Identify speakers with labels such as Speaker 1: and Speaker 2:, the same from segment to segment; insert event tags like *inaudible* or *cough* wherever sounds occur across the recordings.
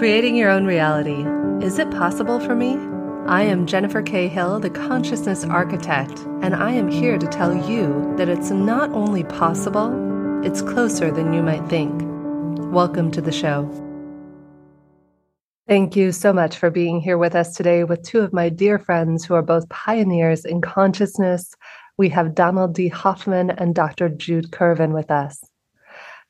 Speaker 1: Creating your own reality. Is it possible for me? I am Jennifer K. Hill, the consciousness architect, and I am here to tell you that it's not only possible, it's closer than you might think. Welcome to the show. Thank you so much for being here with us today with two of my dear friends who are both pioneers in consciousness. We have Donald D. Hoffman and Dr. Jude Currivan with us.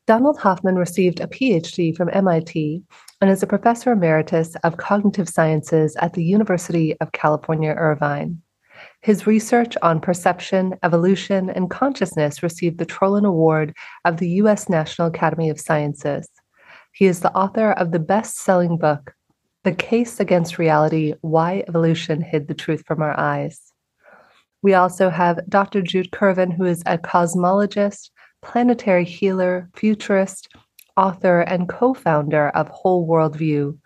Speaker 1: Donald Hoffman received a PhD from MIT and is a professor emeritus of cognitive sciences at the University of California, Irvine. His research on perception, evolution, and consciousness received the Trillium Award of the U.S. National Academy of Sciences. He is the author of the best selling book, The Case Against Reality Why Evolution Hid the Truth from Our Eyes. We also have Dr. Jude Currivan, who is a cosmologist, planetary healer, futurist, author, and co founder of Whole World View.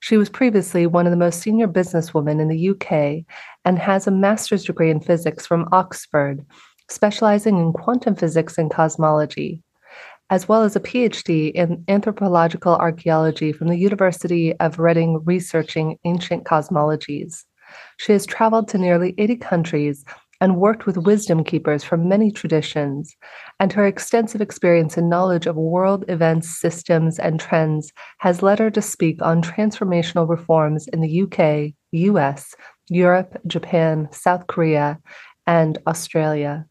Speaker 1: She was previously one of the most senior businesswomen in the UK and has a master's degree in physics from Oxford, specializing in quantum physics and cosmology, as well as a PhD in anthropological archaeology from the University of Reading, researching ancient cosmologies. She has traveled to nearly 80 countries and worked with wisdom keepers from many traditions, and her extensive experience and knowledge of world events, systems, and trends has led her to speak on transformational reforms in the UK, US, Europe, Japan, South Korea, and Australia.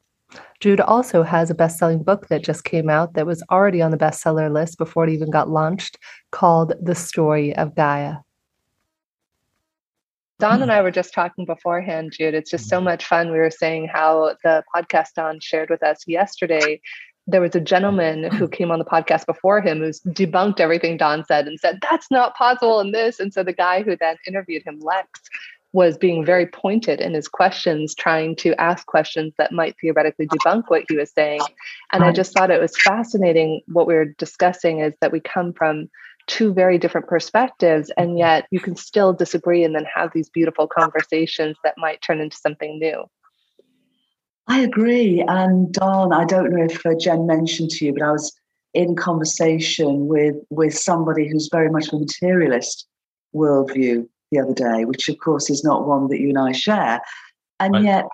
Speaker 1: Jude also has a best selling book that just came out that was already on the bestseller list before it even got launched called The Story of Gaia. Don and mm. I were just talking beforehand, Jude. It's just so mm-hmm. much fun. We were saying how the podcast Don shared with us yesterday. There was a gentleman mm-hmm. who came on the podcast before him who's debunked everything Don said and said, that's not possible in this. And so the guy who then interviewed him, Lex, was being very pointed in his questions, trying to ask questions that might theoretically debunk what he was saying. And I just thought it was fascinating. What we were discussing is that we come from two very different perspectives and yet you can still disagree and then have these beautiful conversations that might turn into something new.
Speaker 2: I agree and don i don't know if uh, jen mentioned to you but i was in conversation with with somebody who's very much a materialist worldview the other day which of course is not one that you and i share. And right. yet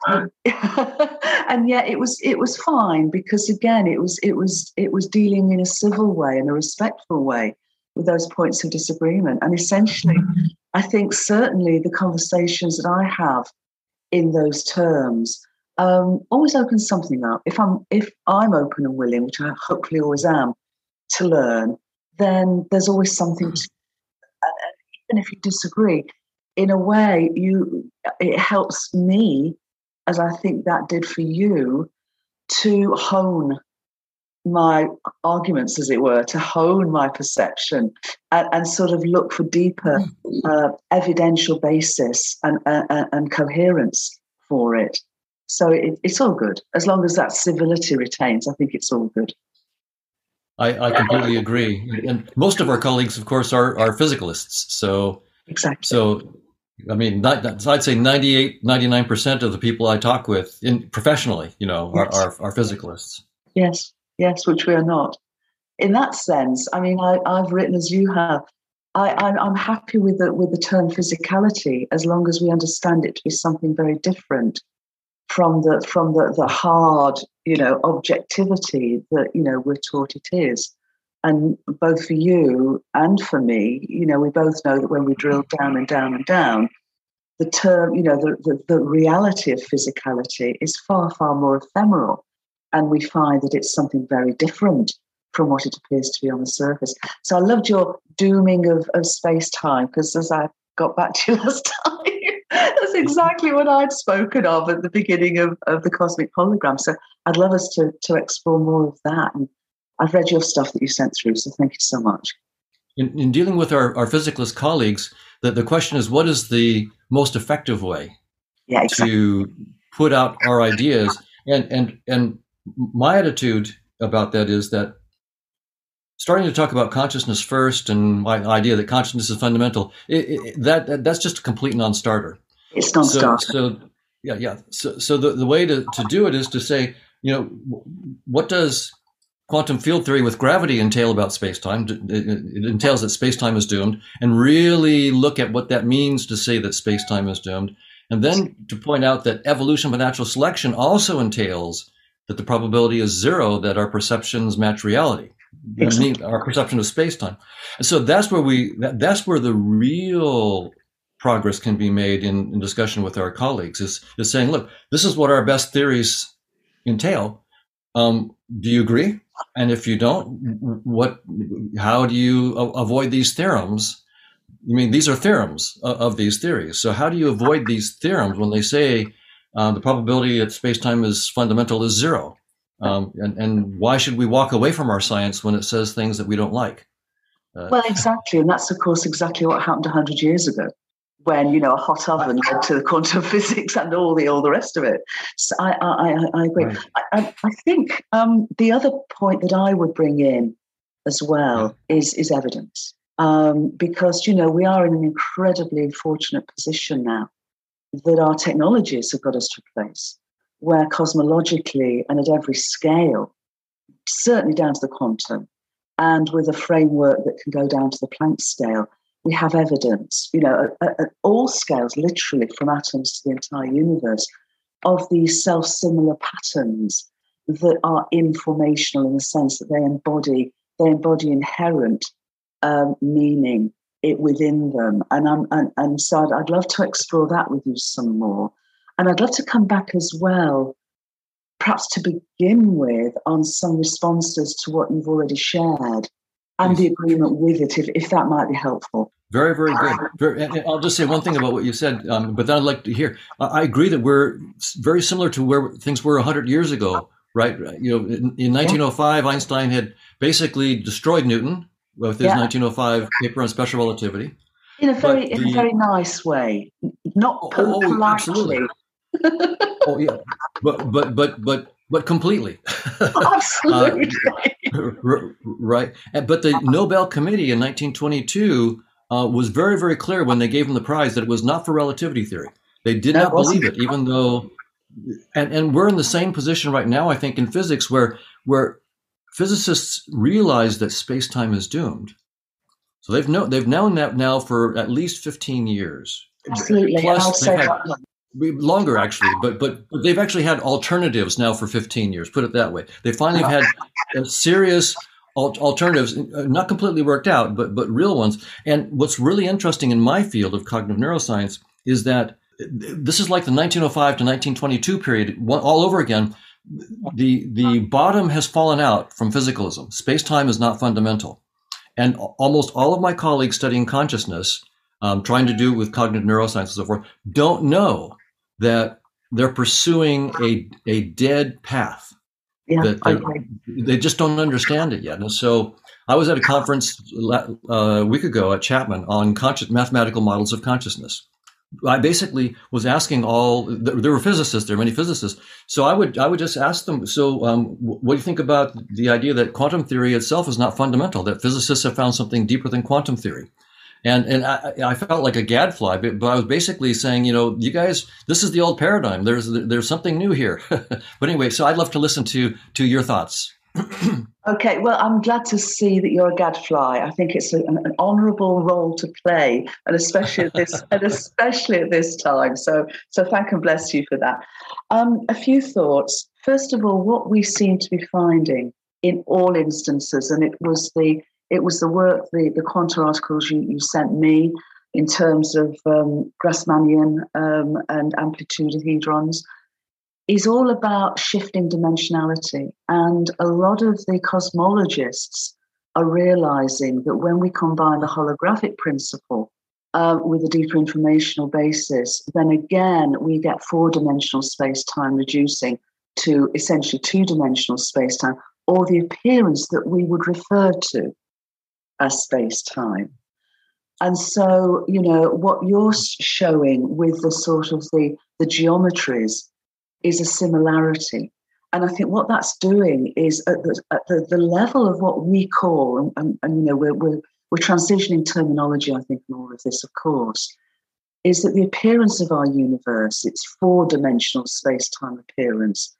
Speaker 2: *laughs* and yet it was it was fine because again it was it was it was dealing in a civil way in a respectful way with those points of disagreement. And essentially, mm-hmm. I think certainly the conversations that I have in those terms um, always open something up. If I'm if I'm open and willing, which I hopefully always am, to learn, then there's always something. To, even if you disagree, in a way, you it helps me, as I think that did for you, to hone my arguments, as it were, to hone my perception and, and sort of look for deeper mm. uh, evidential basis and, uh, and coherence for it. So it, it's all good. As long as that civility retains, I think it's all good.
Speaker 3: I, I completely agree. And most of our colleagues, of course, are, are physicalists. So,
Speaker 2: exactly.
Speaker 3: So, I mean, I'd say 98, 99% of the people I talk with in professionally, you know, are, yes. are, are physicalists.
Speaker 2: Yes yes, which we are not. In that sense, I mean, I, have written as you have. I, am happy with the with the term physicality as long as we understand it to be something very different from the from the the hard, you know, objectivity that you know we're taught it is. And both for you and for me, you know, we both know that when we drill down and down and down, the term, you know, the, the, the reality of physicality is far, far more ephemeral and we find that it's something very different from what it appears to be on the surface. So I loved your dooming of, of space time because as I got back to you *laughs* last time, that's exactly what I'd spoken of at the beginning of, of the cosmic hologram. So I'd love us to, to explore more of that. And I've read your stuff that you sent through, so thank you so much.
Speaker 3: In, in dealing with our, our physicalist colleagues, the, the question is what is the most effective way
Speaker 2: yeah, exactly.
Speaker 3: to put out our ideas? And, and, and my attitude about that is that starting to talk about consciousness first and my idea that consciousness is fundamental it, it, that, that, that's just a complete non-starter
Speaker 2: it's non-starter
Speaker 3: so, so yeah yeah so, so the, the way to, to do it is to say you know what does quantum field theory with gravity entail about spacetime? It entails that spacetime is doomed, and really look at what that means to say that spacetime is doomed. And then to point out that evolution by natural selection also entails that the probability is zero that our perceptions match reality, exactly. our perception of space time. And so that's where we, that, that's where the real progress can be made in, in discussion with our colleagues is, is saying, look, this is what our best theories entail. Um, do you agree? And if you don't, what? How do you avoid these theorems? I mean, these are theorems of, of these theories. So how do you avoid these theorems when they say uh, the probability that space-time is fundamental is zero? Um, and, and why should we walk away from our science when it says things that we don't like?
Speaker 2: Uh, well, exactly, and that's of course exactly what happened hundred years ago when you know a hot oven led to the quantum *laughs* physics and all the all the rest of it. So I I, I agree. Right. I, I, think um, the other point that I would bring in as well yeah. is is evidence, um, because you know we are in an incredibly fortunate position now that our technologies have got us to a place where cosmologically and at every scale, certainly down to the quantum, and with a framework that can go down to the Planck scale we have evidence, you know, at, at, all scales, literally from atoms to the entire universe, of these self similar patterns that are informational in the sense that they embody they embody inherent um, meaning it within them. And, I'm, and, and so I'd, I'd love to explore that with you some more. And I'd love to come back as well, perhaps to begin with, on some responses to what you've already shared and the agreement with it, if, if that might be helpful.
Speaker 3: Very, very good. Very, I'll just say one thing about what you said, um, but then I'd like to hear. I agree that we're very similar to where things were 100 years ago, right? You know, in, in 1905, yeah. Einstein had basically destroyed Newton with his yeah. 1905 paper on special relativity.
Speaker 2: In a very, the, in a very nice way, not oh, oh, politely. Absolutely.
Speaker 3: oh yeah, but but but but but completely. *laughs*
Speaker 2: Absolutely.
Speaker 3: uh, right. But the Nobel Committee in 1922 uh, was very, very clear when they gave him the prize that it was not for relativity theory. They did that not believe it, even though, and, and we're in the same position right now, I think, in physics, where where physicists realize that space time is doomed. So they've known they've known that now for at least 15 years.
Speaker 2: Absolutely. Plus,
Speaker 3: had, longer actually, but, but but they've actually had alternatives now for 15 years. Put it that way. They finally have had serious alternatives, uh, not completely worked out, but but real ones. And what's really interesting in my field of cognitive neuroscience is that this is like the 1905 to 1922 period all over again. The the bottom has fallen out from physicalism. Space time is not fundamental, and almost all of my colleagues studying consciousness, um, trying to do with cognitive neuroscience and so forth, don't know that they're pursuing a a dead path
Speaker 2: yeah,
Speaker 3: they just don't understand it yet. And so I was at a conference uh, a week ago at Chapman on conscious mathematical models of consciousness. I basically was asking all there were physicists there, are many physicists. So I would I would just ask them. So um, what do you think about the idea that quantum theory itself is not fundamental? That physicists have found something deeper than quantum theory? And and I, I, felt like a gadfly, but, but I was basically saying, you know, you guys, this is the old paradigm. There's there's something new here. *laughs* but anyway, so I'd love to listen to to your thoughts.
Speaker 2: Okay, well, I'm glad to see that you're a gadfly. I think it's a, an, an honourable role to play, and especially at this *laughs* and especially at this time. So so thank and bless you for that. Um, a few thoughts. First of all, what we seem to be finding in all instances, and it was the it was the work, the, the quanta articles you, you sent me in terms of um, Grassmannian um, and amplitude is all about shifting dimensionality. And a lot of the cosmologists are realizing that when we combine the holographic principle uh, with a deeper informational basis, then again, we get four dimensional space time reducing to essentially two dimensional space time, or the appearance that we would refer to as space time. And so, you know, what you're showing with the sort of the, the geometries is a similarity. And I think what that's doing is at the, at the, the level of what we call, and, and, and you know, we're, we're, we're transitioning terminology, I think, in all of this, of course, is that the appearance of our universe, its four dimensional space time appearance,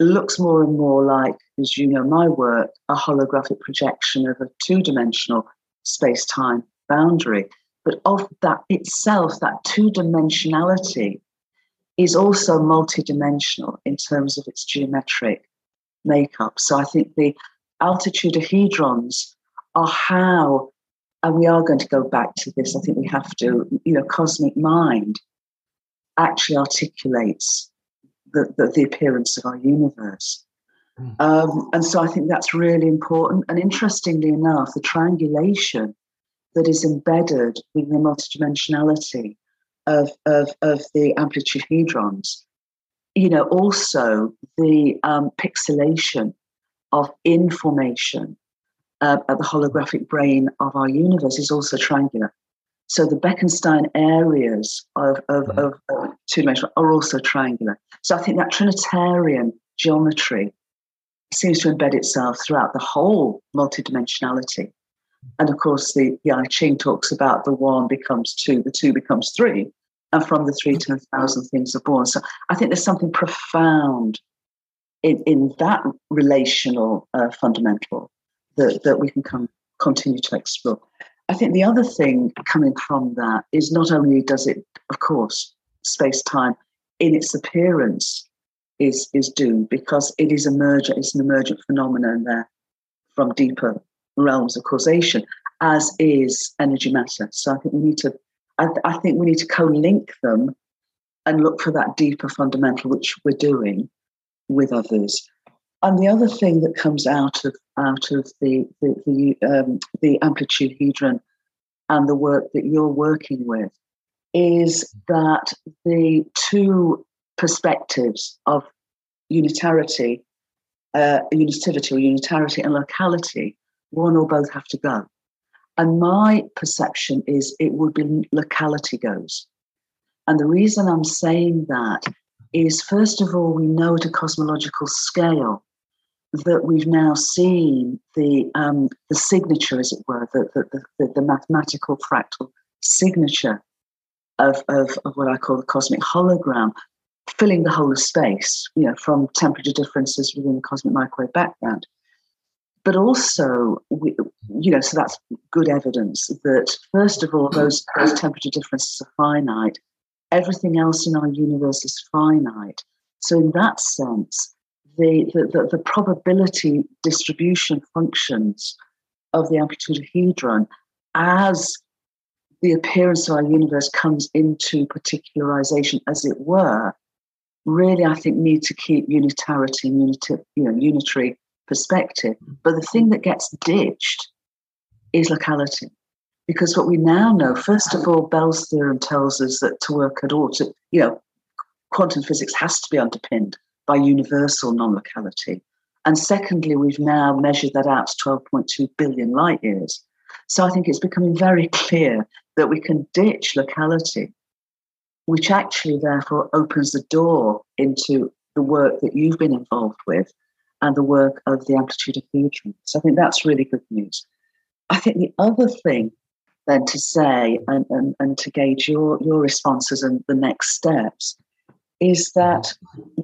Speaker 2: looks more and more like, as you know, my work, a holographic projection of a two dimensional space time boundary. But of that itself, that two dimensionality is also multidimensional in terms of its geometric makeup. So I think the amplituhedrons are how, and we are going to go back to this, I think we have to, you know, cosmic mind actually articulates the, the, the appearance of our universe. Hmm. Um, and so I think that's really important. And interestingly enough, the triangulation that is embedded in the multidimensionality of, of, of the amplituhedrons, you know, also the um, pixelation of information uh, at the holographic brain of our universe is also triangular. So the Bekenstein areas of, of, mm. of, of two dimensional are also triangular. So I think that Trinitarian geometry seems to embed itself throughout the whole multidimensionality. And of course, the, the I Ching talks about the one becomes two, the two becomes three, and from the three to a thousand things are born. So I think there's something profound in, in that relational uh, fundamental that, that we can come, continue to explore. I think the other thing coming from that is not only does it, of course, space time in its appearance is is doomed because it is emergent, it's an emergent phenomenon there from deeper realms of causation, as is energy matter. So I think we need to, I, I think we need to co-link them and look for that deeper fundamental, which we're doing with others. And the other thing that comes out of out of the the the, um, the amplituhedron and the work that you're working with is that the two perspectives of unitarity, uh, unitivity or unitarity and locality, one or both have to go. And my perception is it would be locality goes. And the reason I'm saying that is, first of all, we know at a cosmological scale that we've now seen the um, the signature, as it were, the, the, the, the mathematical fractal signature of, of, of what I call the cosmic hologram, filling the whole of space, you know, from temperature differences within the cosmic microwave background. But also, we, you know, so that's good evidence that, first of all, those, those temperature differences are finite. Everything else in our universe is finite. So, in that sense, the, the, the, probability distribution functions of the amplituhedron as the appearance of our universe comes into particularization, as it were, really, I think, need to keep unitarity and unity, you know, unitary perspective. Mm. But the thing that gets ditched is locality. Because what we now know, first of all, Bell's theorem tells us that to work at all, to, you know, quantum physics has to be underpinned by universal non locality. And secondly, we've now measured that out to 12.2 billion light years. So I think it's becoming very *laughs* clear that we can ditch locality, which actually therefore opens the door into the work that you've been involved with and the work of the amplitude of amplituhedron. So I think that's really good news. I think the other thing then to say and, and, and to gauge your, your responses and the next steps is that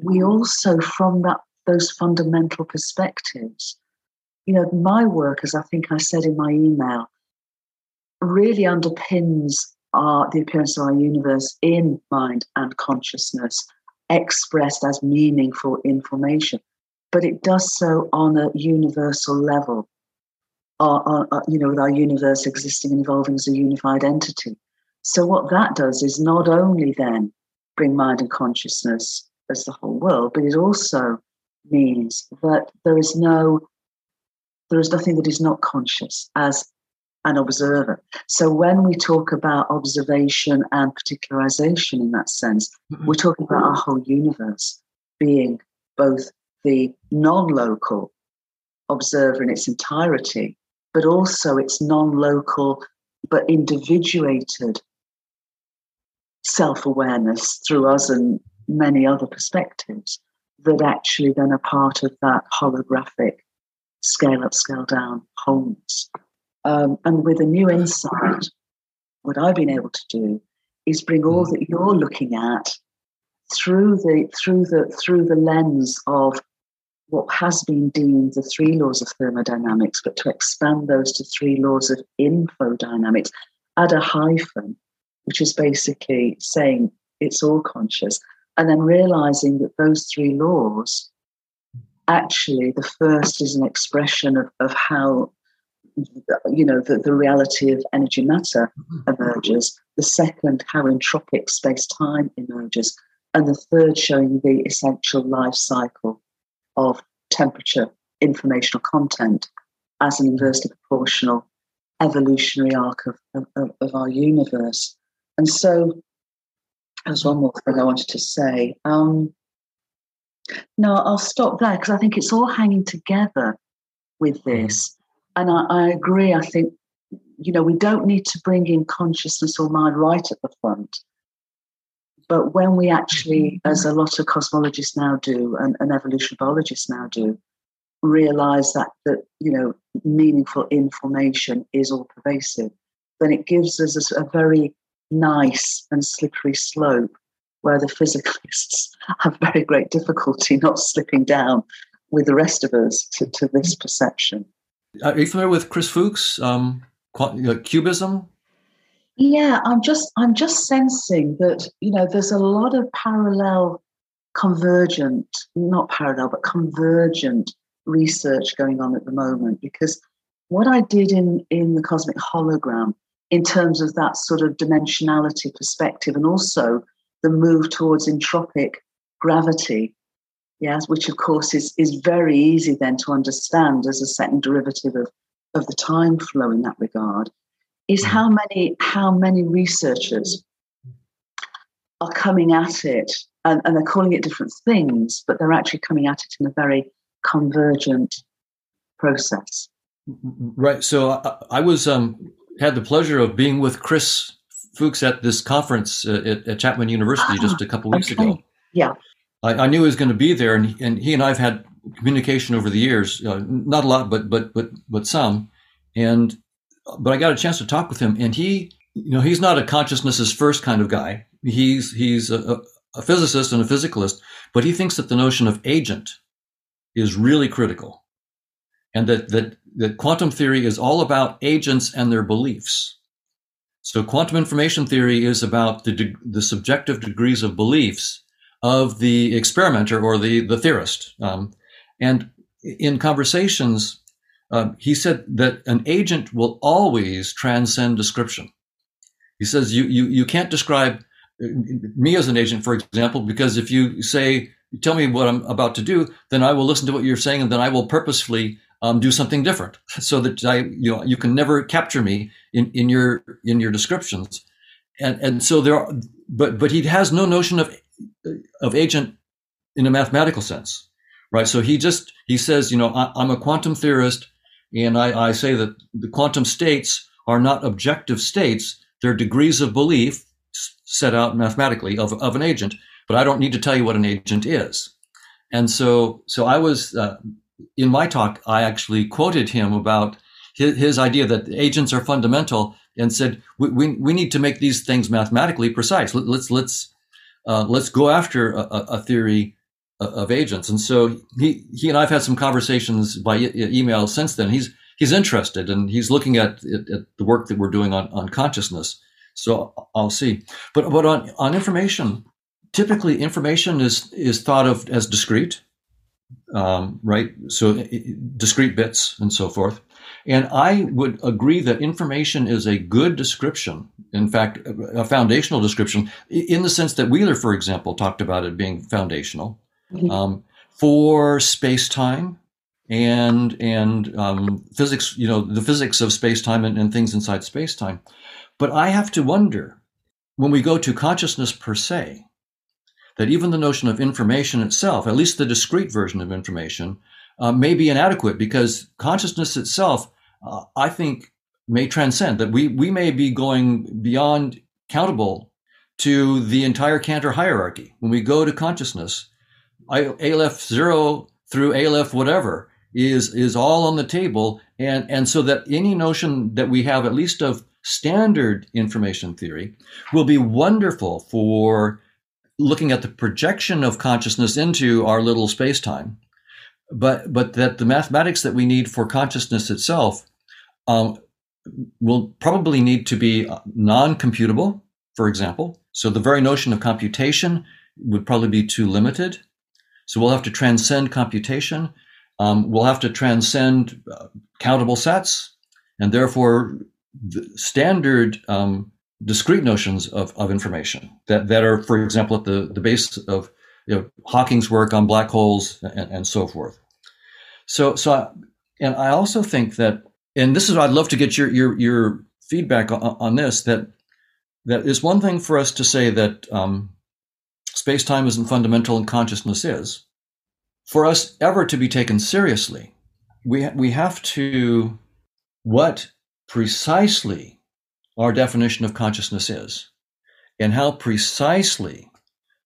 Speaker 2: we also, from that those fundamental perspectives, you know, my work, as I think I said in my email, really underpins our, the appearance of our universe in mind and consciousness, expressed as meaningful information. But it does so on a universal level, our, our, our, you know, with our universe existing and evolving as a unified entity. So, what that does is not only then bring mind and consciousness as the whole world, but it also means that there is no there is nothing that is not conscious as an observer. So when we talk about observation and particularization in that sense, mm-hmm. we're talking about our whole universe being both the non-local observer in its entirety, but also its non-local but individuated self awareness through us and many other perspectives that actually then are part of that holographic scale up, scale down wholeness. Um, and with a new insight, what I've been able to do is bring all that you're looking at through the through the through the lens of what has been deemed the three laws of thermodynamics, but to expand those to three laws of infodynamics, add a hyphen, which is basically saying it's all conscious, and then realizing that those three laws actually the first is an expression of, of how you know the, the reality of energy matter emerges the second how entropic space-time emerges and the third showing the essential life cycle of temperature informational content as an inversely proportional evolutionary arc of, of, of our universe and so there's one more thing i wanted to say um, no, I'll stop there because I think it's all hanging together with mm. this. And I, I, agree. I think, you know, we don't need to bring in consciousness or mind right at the front. But when we actually, mm-hmm. as a lot of cosmologists now do and, and evolutionary biologists now do, realize that, that, you know, meaningful information is all pervasive, then it gives us a, a very nice and slippery slope where the physicalists *laughs* have very great difficulty not slipping down with the rest of us to, to this perception.
Speaker 3: Are you familiar with Chris Fuchs, um, QBism?
Speaker 2: Yeah, I'm just I'm just sensing that you know there's a lot of parallel, convergent, not parallel but convergent research going on at the moment because what I did in in the cosmic hologram in terms of that sort of dimensionality perspective and also the move towards entropic gravity, yes, which of course is, is very easy then to understand as a second derivative of, of the time flow in that regard, is mm-hmm. how many how many researchers are coming at it and, and they're calling it different things, but they're actually coming at it in a very convergent process.
Speaker 3: Right. So I, I was um, had the pleasure of being with Chris Fuchs at this conference uh, at, at, Chapman University ah, just a couple weeks okay. ago.
Speaker 2: Yeah.
Speaker 3: I, I, knew he was going to be there, and, and he and I have had communication over the years, uh, not a lot, but but but but some. And but I got a chance to talk with him, and he, you know, he's not a consciousness first kind of guy. He's he's a, a physicist and a physicalist, but he thinks that the notion of agent is really critical, and that that that quantum theory is all about agents and their beliefs so quantum information theory is about the, de- the subjective degrees of beliefs of the experimenter or the, the theorist. Um, and in conversations, uh, he said that an agent will always transcend description. He says you, you, you can't describe uh, me as an agent, for example, because if you say, tell me what I'm about to do, then I will listen to what you're saying and then I will purposefully um, do something different *laughs* so that I, you know, you can never capture me in, in your, in your descriptions. And, and so there are, but, but he has no notion of, of agent in a mathematical sense, right? So he just, he says, you know, I, am a quantum theorist and I, I say that the quantum states are not objective states. They're degrees of belief set out mathematically of, of an agent, but I don't need to tell you what an agent is. And so, so I was, uh, in my talk, I actually quoted him about his, his idea that agents are fundamental and said we, we, we, need to make these things mathematically precise. Let, us let's uh, let's go after a, a, theory of agents. And so he he and I've had some conversations by email since then. He's he's interested and he's looking at, at, at the work that we're doing on, on consciousness. So I'll see. But but on on information, typically information is is thought of as discrete um, right? So discrete bits and so forth. And I would agree that information is a good description. In fact, a foundational description in the sense that Wheeler, for example, talked about it being foundational mm-hmm. um, for space time and and um, physics. You know, the physics of space time and, and things inside space time. But I have to wonder when we go to consciousness per se that even the notion of information itself, at least the discrete version of information, uh, may be inadequate because consciousness itself, uh, I think, may transcend that we we may be going beyond countable to the entire Cantor hierarchy. When we go to consciousness, Aleph zero through Aleph whatever is is all on the table, and and so that any notion that we have, at least of standard information theory, will be wonderful for looking at the projection of consciousness into our little space time. but but that the mathematics that we need for consciousness itself um, will probably need to be non-computable, for example. So the very notion of computation would probably be too limited. So we'll have to transcend computation. Um, we'll have to transcend uh, countable sets, and therefore standard um, discrete notions of, of information that, that are, for example, at the, the base of you know, Hawking's work on black holes and, and so forth. So, so, I, and I also think that, and this is, I'd love to get your, your, your feedback on, on this, that, that is one thing for us to say that um, space time isn't fundamental and consciousness is. For us ever to be taken seriously, we, we have to, what precisely our definition of consciousness is and how precisely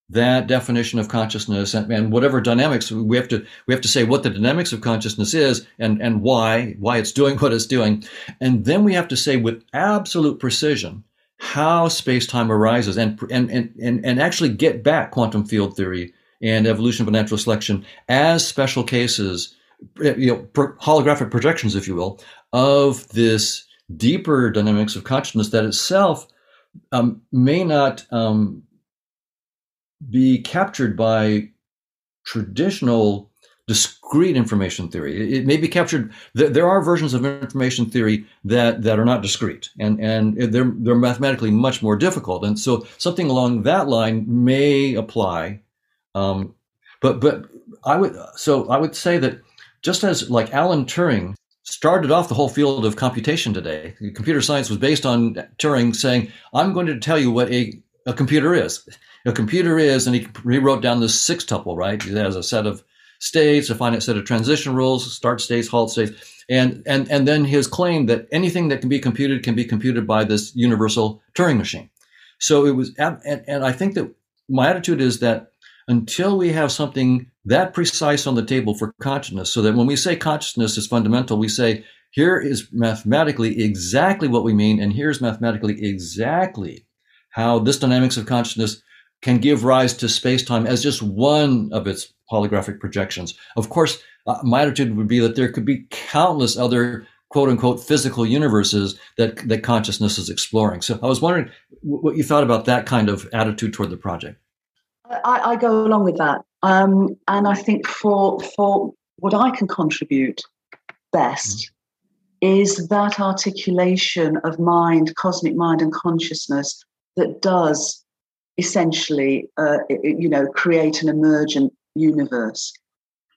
Speaker 3: that definition of consciousness and, and, whatever dynamics we have to we have to say what the dynamics of consciousness is and and why why it's doing what it's doing and then we have to say with absolute precision how space-time arises and and and and, actually get back quantum field theory and evolution of natural selection as special cases you know holographic projections if you will of this deeper dynamics of consciousness that itself um, may not um, be captured by traditional discrete information theory. It may be captured. There are versions of information theory that, that are not discrete, and and they're they're mathematically much more difficult. And so something along that line may apply. Um, but but I would so I would say that just as like Alan Turing started off the whole field of computation today. Computer science was based on Turing saying, I'm going to tell you what a, a computer is. A computer is, and he, he wrote down this six tuple, right? It has a set of states, a finite set of transition rules, start states, halt states, and, and, and then his claim that anything that can be computed can be computed by this universal Turing machine. So it was, and, and I think that my attitude is that until we have something that precise on the table for consciousness so that when we say consciousness is fundamental, we say, here is mathematically exactly what we mean, and here's mathematically exactly how this dynamics of consciousness can give rise to space-time as just one of its holographic projections. Of course, uh, my attitude would be that there could be countless other quote unquote physical universes that, that consciousness is exploring. So I was wondering what you thought about that kind of attitude toward the project.
Speaker 2: I, I go along with that. Um, and I think for for what I can contribute best mm-hmm. is that articulation of mind, cosmic mind, and consciousness that does essentially, uh, you know, create an emergent universe.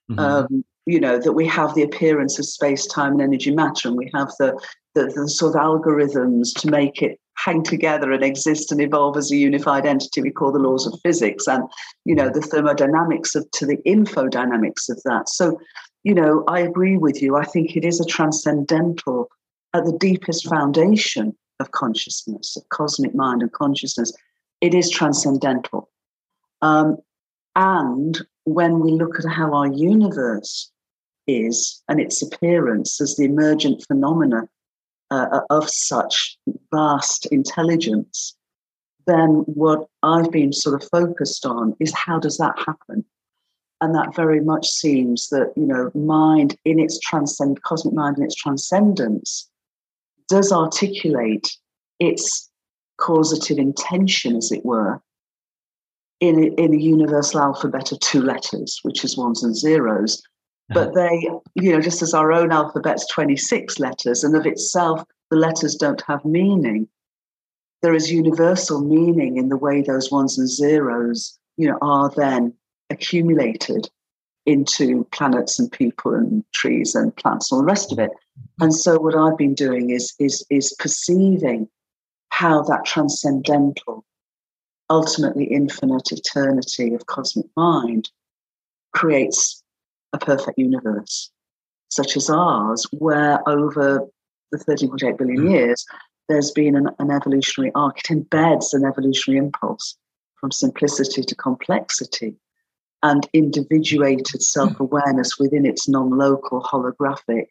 Speaker 2: Mm-hmm. Um, you know that we have the appearance of space, time, and energy matter, and we have the, the the sort of algorithms to make it hang together and exist and evolve as a unified entity we call the laws of physics and you know the thermodynamics of to the infodynamics of that so you know i agree with you i think it is a transcendental at the deepest foundation of consciousness of cosmic mind and consciousness it is transcendental um, and when we look at how our universe is and its appearance as the emergent phenomena uh, of such vast intelligence, then what I've been sort of focused on is how does that happen? And that very much seems that, you know, mind in its transcend, cosmic mind in its transcendence does articulate its causative intention, as it were, in a, in a universal alphabet of two letters, which is ones and zeros, but uh-huh. they, you know, just as our own alphabet's 26 letters, and of itself, the letters don't have meaning. There is universal meaning in the way those ones and zeros, you know, are then accumulated into planets and people and trees and plants and all the rest of it. Mm-hmm. And so what I've been doing is is is perceiving how that transcendental, ultimately infinite eternity of cosmic mind creates a perfect universe, such as ours, where over the 13.8 billion mm. years, there's been an, an evolutionary arc. It embeds an evolutionary impulse from simplicity to complexity and individuated self-awareness within its non-local holographic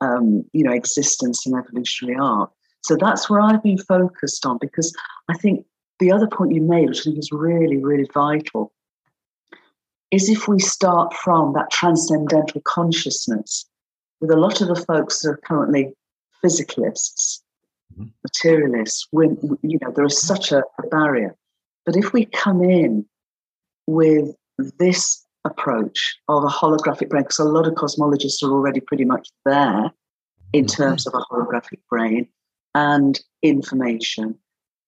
Speaker 2: um, you know existence and evolutionary arc so that's where i've been focused on because i think the other point you made which i think is really really vital is if we start from that transcendental consciousness with a lot of the folks that are currently physicalists, mm-hmm. materialists, when you know there is such a, barrier. But if we come in with this approach of a holographic brain, because a lot of cosmologists are already pretty much there in mm-hmm. terms of a holographic brain and information,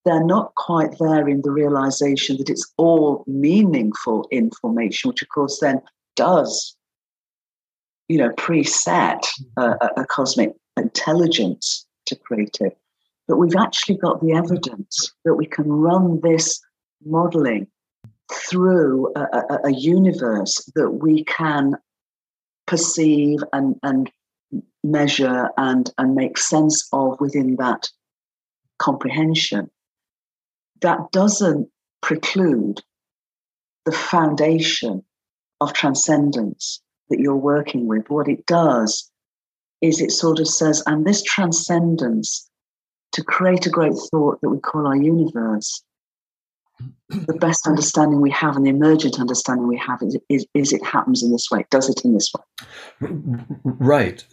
Speaker 2: they're not quite there in the realization that it's all meaningful information, which of course then does, you know, preset a, cosmic intelligence to create it. But we've actually got the evidence that we can run this modeling through a, a, a universe that we can perceive and, and measure and, and make sense of within that comprehension that doesn't preclude the foundation of transcendence that you're working with. What it does is it sort of says, and this transcendence to create a great thought that we call our universe, the best understanding we have and the emergent understanding we have is, is, is it happens in this way, does it in this way.
Speaker 3: Right.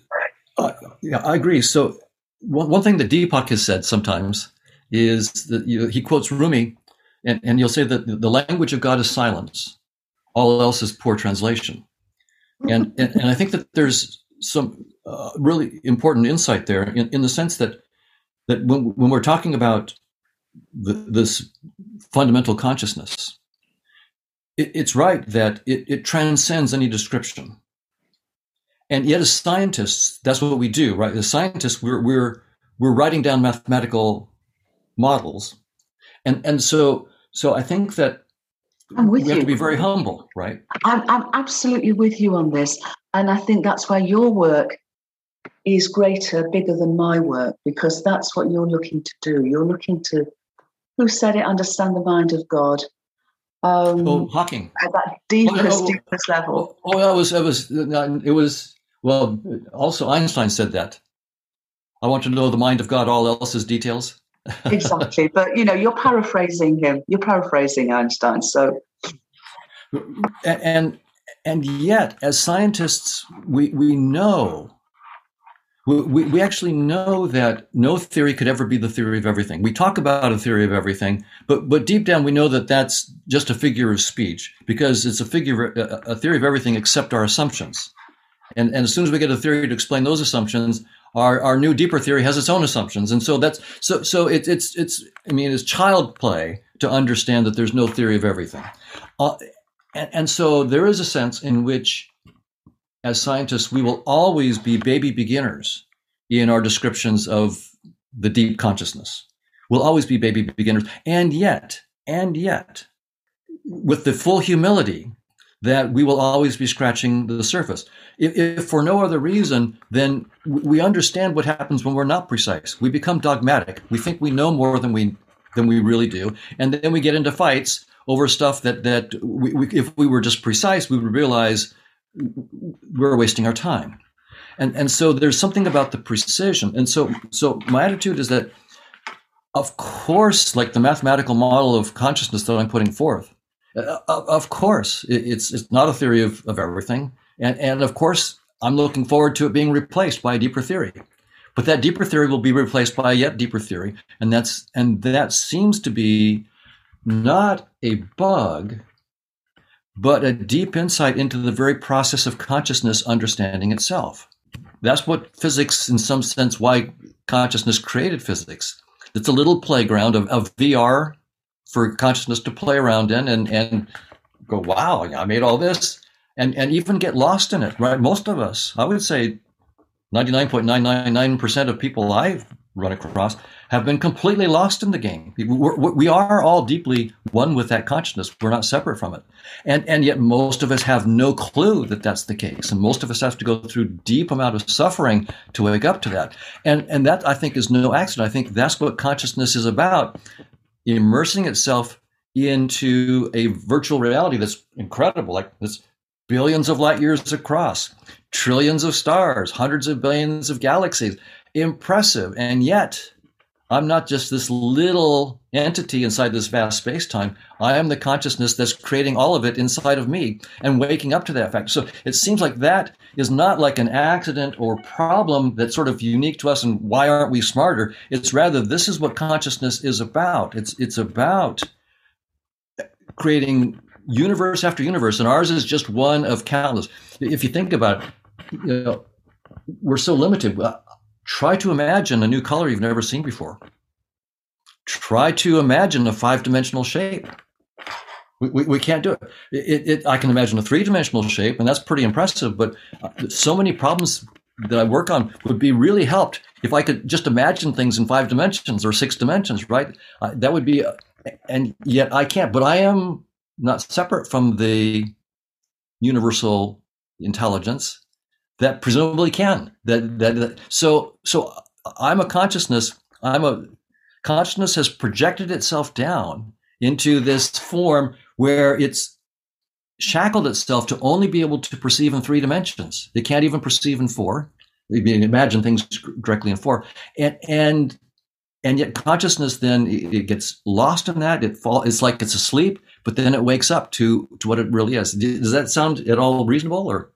Speaker 3: Uh, yeah, I agree. So, one, one thing that Deepak has said sometimes is that you, he quotes Rumi, and, and you'll say that the language of God is silence, all else is poor translation. And, *laughs* and, and I think that there's some uh, really important insight there in, in the sense that that when, when we're talking about the, this fundamental consciousness, it, it's right that it, it transcends any description. And yet, as scientists, that's what we do, right? As scientists, we're we're we're writing down mathematical models. And and so so I think that
Speaker 2: I'm with
Speaker 3: we
Speaker 2: you.
Speaker 3: have to be very humble, right?
Speaker 2: I'm, I'm absolutely with you on this. And I think that's why your work is greater, bigger than my work, because that's what you're looking to do. You're looking to, who said it, understand the mind of God.
Speaker 3: Um, oh, Hawking.
Speaker 2: At that deepest, oh, deepest level.
Speaker 3: Oh, that was, it was, it was, well, also Einstein said that. I want to know the mind of God, all else is details
Speaker 2: exactly. But you know, you're paraphrasing him. You're paraphrasing Einstein. So,
Speaker 3: and and yet, as scientists, we we know. We, we actually know that no theory could ever be the theory of everything. We talk about a theory of everything, but but deep down we know that that's just a figure of speech because it's a figure a theory of everything except our assumptions. And and as soon as we get a theory to explain those assumptions, our, our new deeper theory has its own assumptions. And so that's so so it, it's it's i mean it's child play to understand that there's no theory of everything. Uh, and, and so there is a sense in which as scientists we will always be baby beginners in our descriptions of the deep consciousness. We'll always be baby beginners. And yet and yet with the full humility that we will always be scratching the surface. If, if, for no other reason, then we understand what happens when we're not precise. We become dogmatic. We think we know more than we than we really do, and then we get into fights over stuff that that we, we, if we were just precise, we would realize we're wasting our time. And and so there's something about the precision. And so so my attitude is that, of course, like the mathematical model of consciousness that I'm putting forth uh, of course, it's it's not a theory of, of everything, and and of course, I'm looking forward to it being replaced by a deeper theory. But that deeper theory will be replaced by a yet deeper theory, and that's and that seems to be not a bug, but a deep insight into the very process of consciousness understanding itself. That's what physics, in some sense, why consciousness created physics. It's a little playground of, of VR for consciousness to play around in and, and go, wow, I made all this and, and even get lost in it, right? Most of us, I would say 99.999% of people I've run across have been completely lost in the game. We're, we are all deeply one with that consciousness. We're not separate from it. And, and yet most of us have no clue that that's the case. And most of us have to go through deep amount of suffering to wake up to that. And, and that I think is no accident. I think that's what consciousness is about immersing itself into a virtual reality that's incredible, like this billions of light years across, trillions of stars, hundreds of billions of galaxies. Impressive. And yet, I'm not just this little entity inside this vast space time. I am the consciousness that's creating all of it inside of me and waking up to that fact. So it seems like that is not like an accident or problem that's sort of unique to us and why aren't we smarter? It's rather this is what consciousness is about. It's it's about creating universe after universe, and ours is just one of countless. If you think about it, you know, we're so limited. Try to imagine a new color you've never seen before. Try to imagine a five dimensional shape. We, we, we, can't do it. It, it. I can imagine a three dimensional shape, and that's pretty impressive. But uh, so many problems that I work on would be really helped if I could just imagine things in five dimensions or six dimensions, right? Uh, that would be, uh, and yet I can't. But I am not separate from the universal intelligence that presumably can. That, that, that so so I'm a consciousness. I'm a consciousness has projected itself down into this form where it's shackled itself to only be able to perceive in three dimensions. It can't even perceive in four. You can imagine things directly in four, and and and yet consciousness then it gets lost in that. It fall. It's like it's asleep, but then it wakes up to to what it really is. Does that sound at all reasonable, or?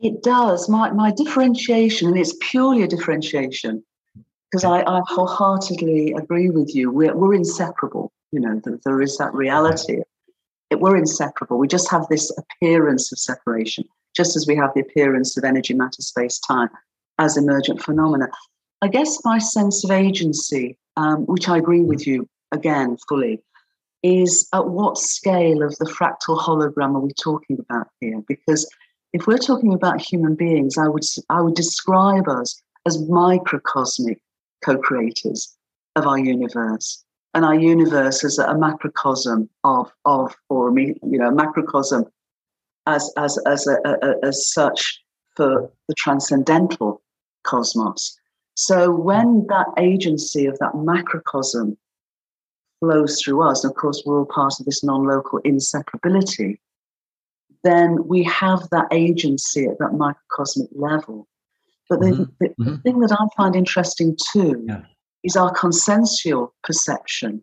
Speaker 2: It does. My, my differentiation, and it's purely a differentiation, because I, I wholeheartedly agree with you. We're, we're inseparable. You know, there is that reality. It, we're inseparable. We just have this appearance of separation, just as we have the appearance of energy, matter, space, time as emergent phenomena. I guess my sense of agency, um, which I agree with you again fully, is at what scale of the fractal hologram are we talking about here? Because if we're talking about human beings, I would I would describe us as microcosmic co-creators of our universe, and our universe is a macrocosm of of or you know macrocosm as as as a, a, as such for the transcendental cosmos. So when that agency of that macrocosm flows through us, and of course we're all part of this non-local inseparability, then we have that agency at that microcosmic level. But the, mm-hmm. the, mm-hmm. thing that I find interesting too yeah. is our consensual perception,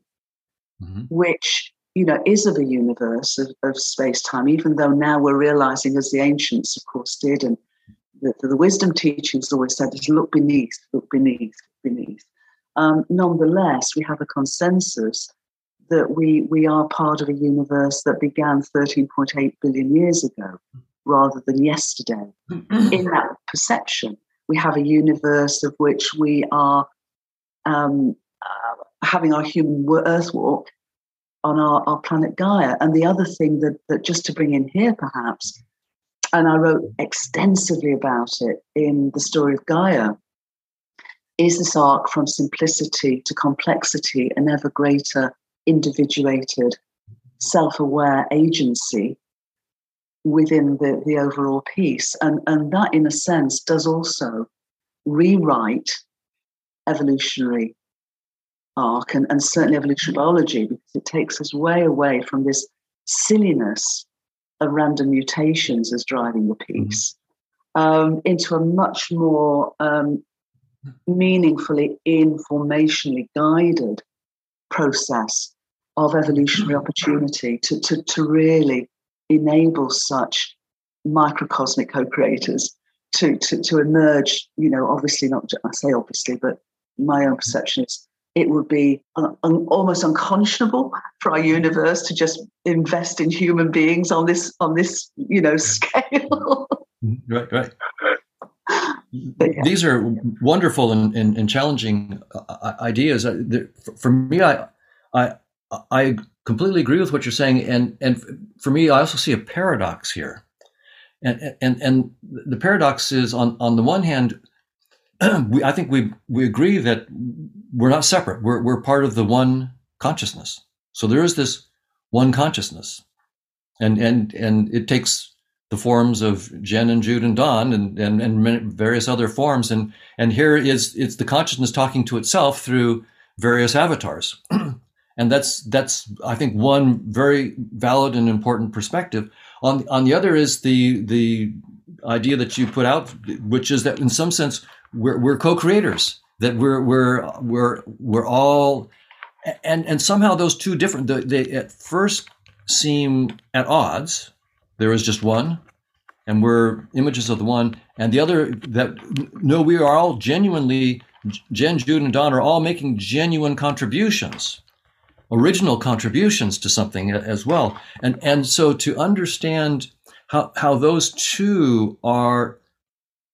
Speaker 2: mm-hmm. which you know is of a universe of, of space time. Even though now we're realizing, as the ancients, of course, did, and the, the wisdom teachings always said, "Is look beneath, look beneath, beneath." Um, nonetheless, we have a consensus that we, we are part of a universe that began 13.8 billion years ago rather than yesterday. In that perception, we have a universe of which we are um, uh, having our human earth walk on our, our planet Gaia. And the other thing that, that, just to bring in here, perhaps, and I wrote extensively about it in the story of Gaia, is this arc from simplicity to complexity and ever greater individuated, self aware agency within the, the overall piece. And, and that, in a sense, does also rewrite evolutionary arc and, and certainly evolutionary biology because it takes us way away from this silliness of random mutations as driving the mm-hmm. piece um, into a much more um, meaningfully informationally guided process of evolutionary opportunity to, to, to really enable such microcosmic co-creators to, to, to emerge, you know, obviously not, I say obviously, but my own perception is it would be un, un, almost unconscionable for our universe to just invest in human beings on this, on this, you know, *laughs* scale.
Speaker 3: right, right. Yeah. These are wonderful and, and, and challenging uh, ideas. Uh, for me, I, I, I completely agree with what you're saying, and and for me, I also see a paradox here, and and and the paradox is on on the one hand, *clears throat* we, I think we we agree that we're not separate. We're we're part of the one consciousness. So there is this one consciousness, and and and it takes the forms of Jen and Jude and Don and and, and various other forms, and and here is it's the consciousness talking to itself through various avatars. *clears throat* and that's that's I think one very valid and important perspective. On on the other is the the idea that you put out, which is that in some sense we're, we're co-creators. that we're we're we're we're all and and somehow those two different they at first seem at odds there is just one and we're images of the one and the other that no we are all genuinely jen jude and don are all making genuine contributions original contributions to something as well and and so to understand how how those two are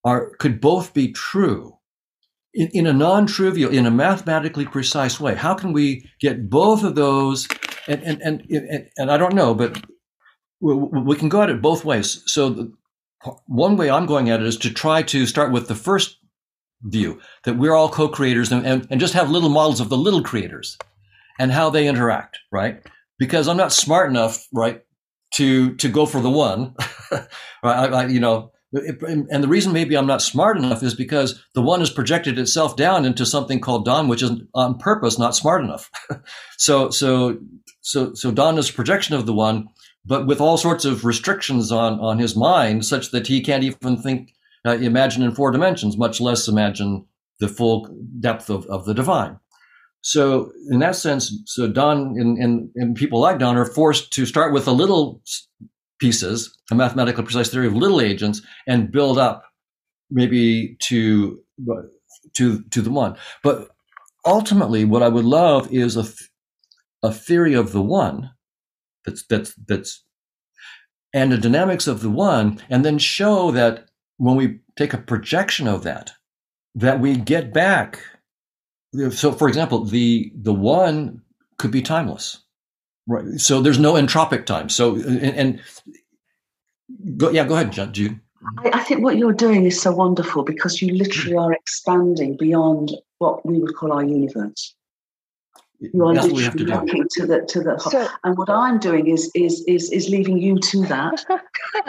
Speaker 3: are could both be true in, in a non-trivial, in a mathematically precise way. How can we get both of those? And and and and, and I don't know, but we, we, can go at it both ways. So the, one way I'm going at it is to try to start with the first view that we're all co-creators and, and, and just have little models of the little creators and how they interact, right? Because I'm not smart enough, right, to to go for the one. *laughs* I, I, you know, and the reason maybe I'm not smart enough is because the one has projected itself down into something called Don, which is on purpose not smart enough. *laughs* so, so, so, so Don is a projection of the one, but with all sorts of restrictions on on his mind, such that he can't even think, uh, imagine in four dimensions, much less imagine the full depth of, of the divine. So, in that sense, so Don and, and, and people like Don are forced to start with a little pieces, a mathematically precise theory of little agents, and build up maybe to to to the one. But ultimately, what I would love is a a theory of the one that's that's that's and the dynamics of the one, and then show that when we take a projection of that, that we get back. So, for example, the the one could be timeless. Right. So there's no entropic time. So and, and go, yeah, go ahead, Jude.
Speaker 2: I, I, think what you're doing is so wonderful because you literally *clears throat* are expanding beyond what we would call our universe. You are literally looking to the to the so, and what I'm doing is is is is leaving you to that. *laughs*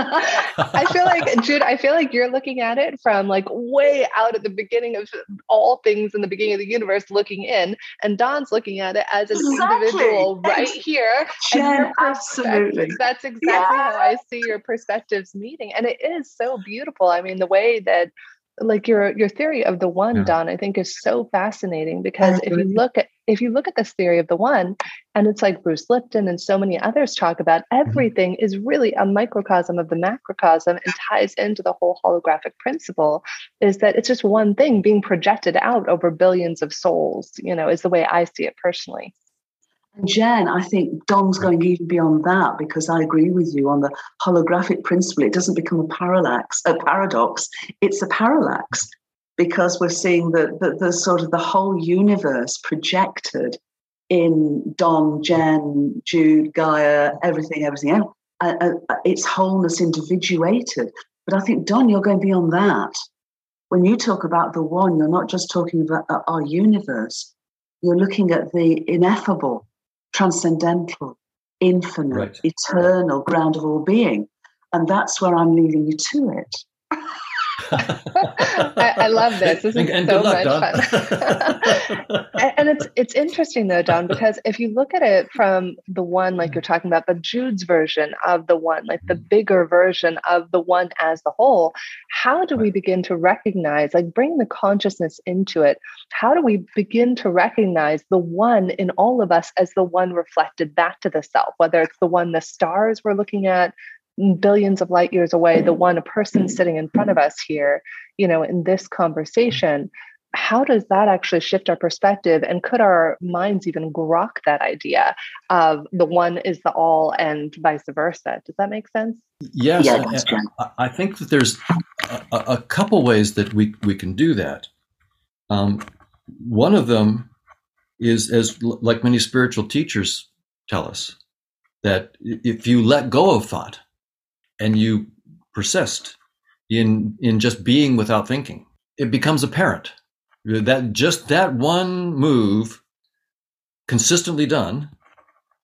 Speaker 1: I feel like Jude, I feel like you're looking at it from like way out at the beginning of all things in the beginning of the universe, looking in, and Don's looking at it as an exactly. individual right here.
Speaker 2: Jen, absolutely.
Speaker 1: That's exactly yeah. how I see your perspectives meeting, and it is so beautiful. I mean, the way that like your your theory of the one yeah. don i think is so fascinating because if you look at if you look at this theory of the one and it's like bruce lipton and so many others talk about mm-hmm. everything is really a microcosm of the macrocosm and ties into the whole holographic principle is that it's just one thing being projected out over billions of souls you know is the way i see it personally
Speaker 2: and Jen, I think Don's going even beyond that because I agree with you on the holographic principle. It doesn't become a parallax, a paradox. It's a parallax because we're seeing the, the, the sort of the whole universe projected in Don, Jen, Jude, Gaia, everything, everything else. Uh, uh, its wholeness individuated. But I think, Don, you're going beyond that. When you talk about the one, you're not just talking about our universe, you're looking at the ineffable, transcendental, infinite, right. eternal ground of all being. And that's where I'm leading you to it. *laughs*
Speaker 1: I, I, love this. This is and, so much fun. *laughs* and it's it's interesting though, Don, because if you look at it from the one, like you're talking about, the Jude's version of the one, like the mm. bigger version of the one as the whole, how do we begin to recognize, like bring the consciousness into it? How do we begin to recognize the one in all of us as the one reflected back to the self, whether it's the one the stars we're looking at, billions of light years away the one a person sitting in front of us here you know in this conversation how does that actually shift our perspective? And could our minds even grok that idea of the one is the all and vice versa? Does that make sense?
Speaker 3: Yes yeah, i think that there's a, a, couple ways that we, we can do that. Um, one of them is as like many spiritual teachers tell us that if you let go of thought and you persist in in just being without thinking, it becomes apparent that just that one move consistently done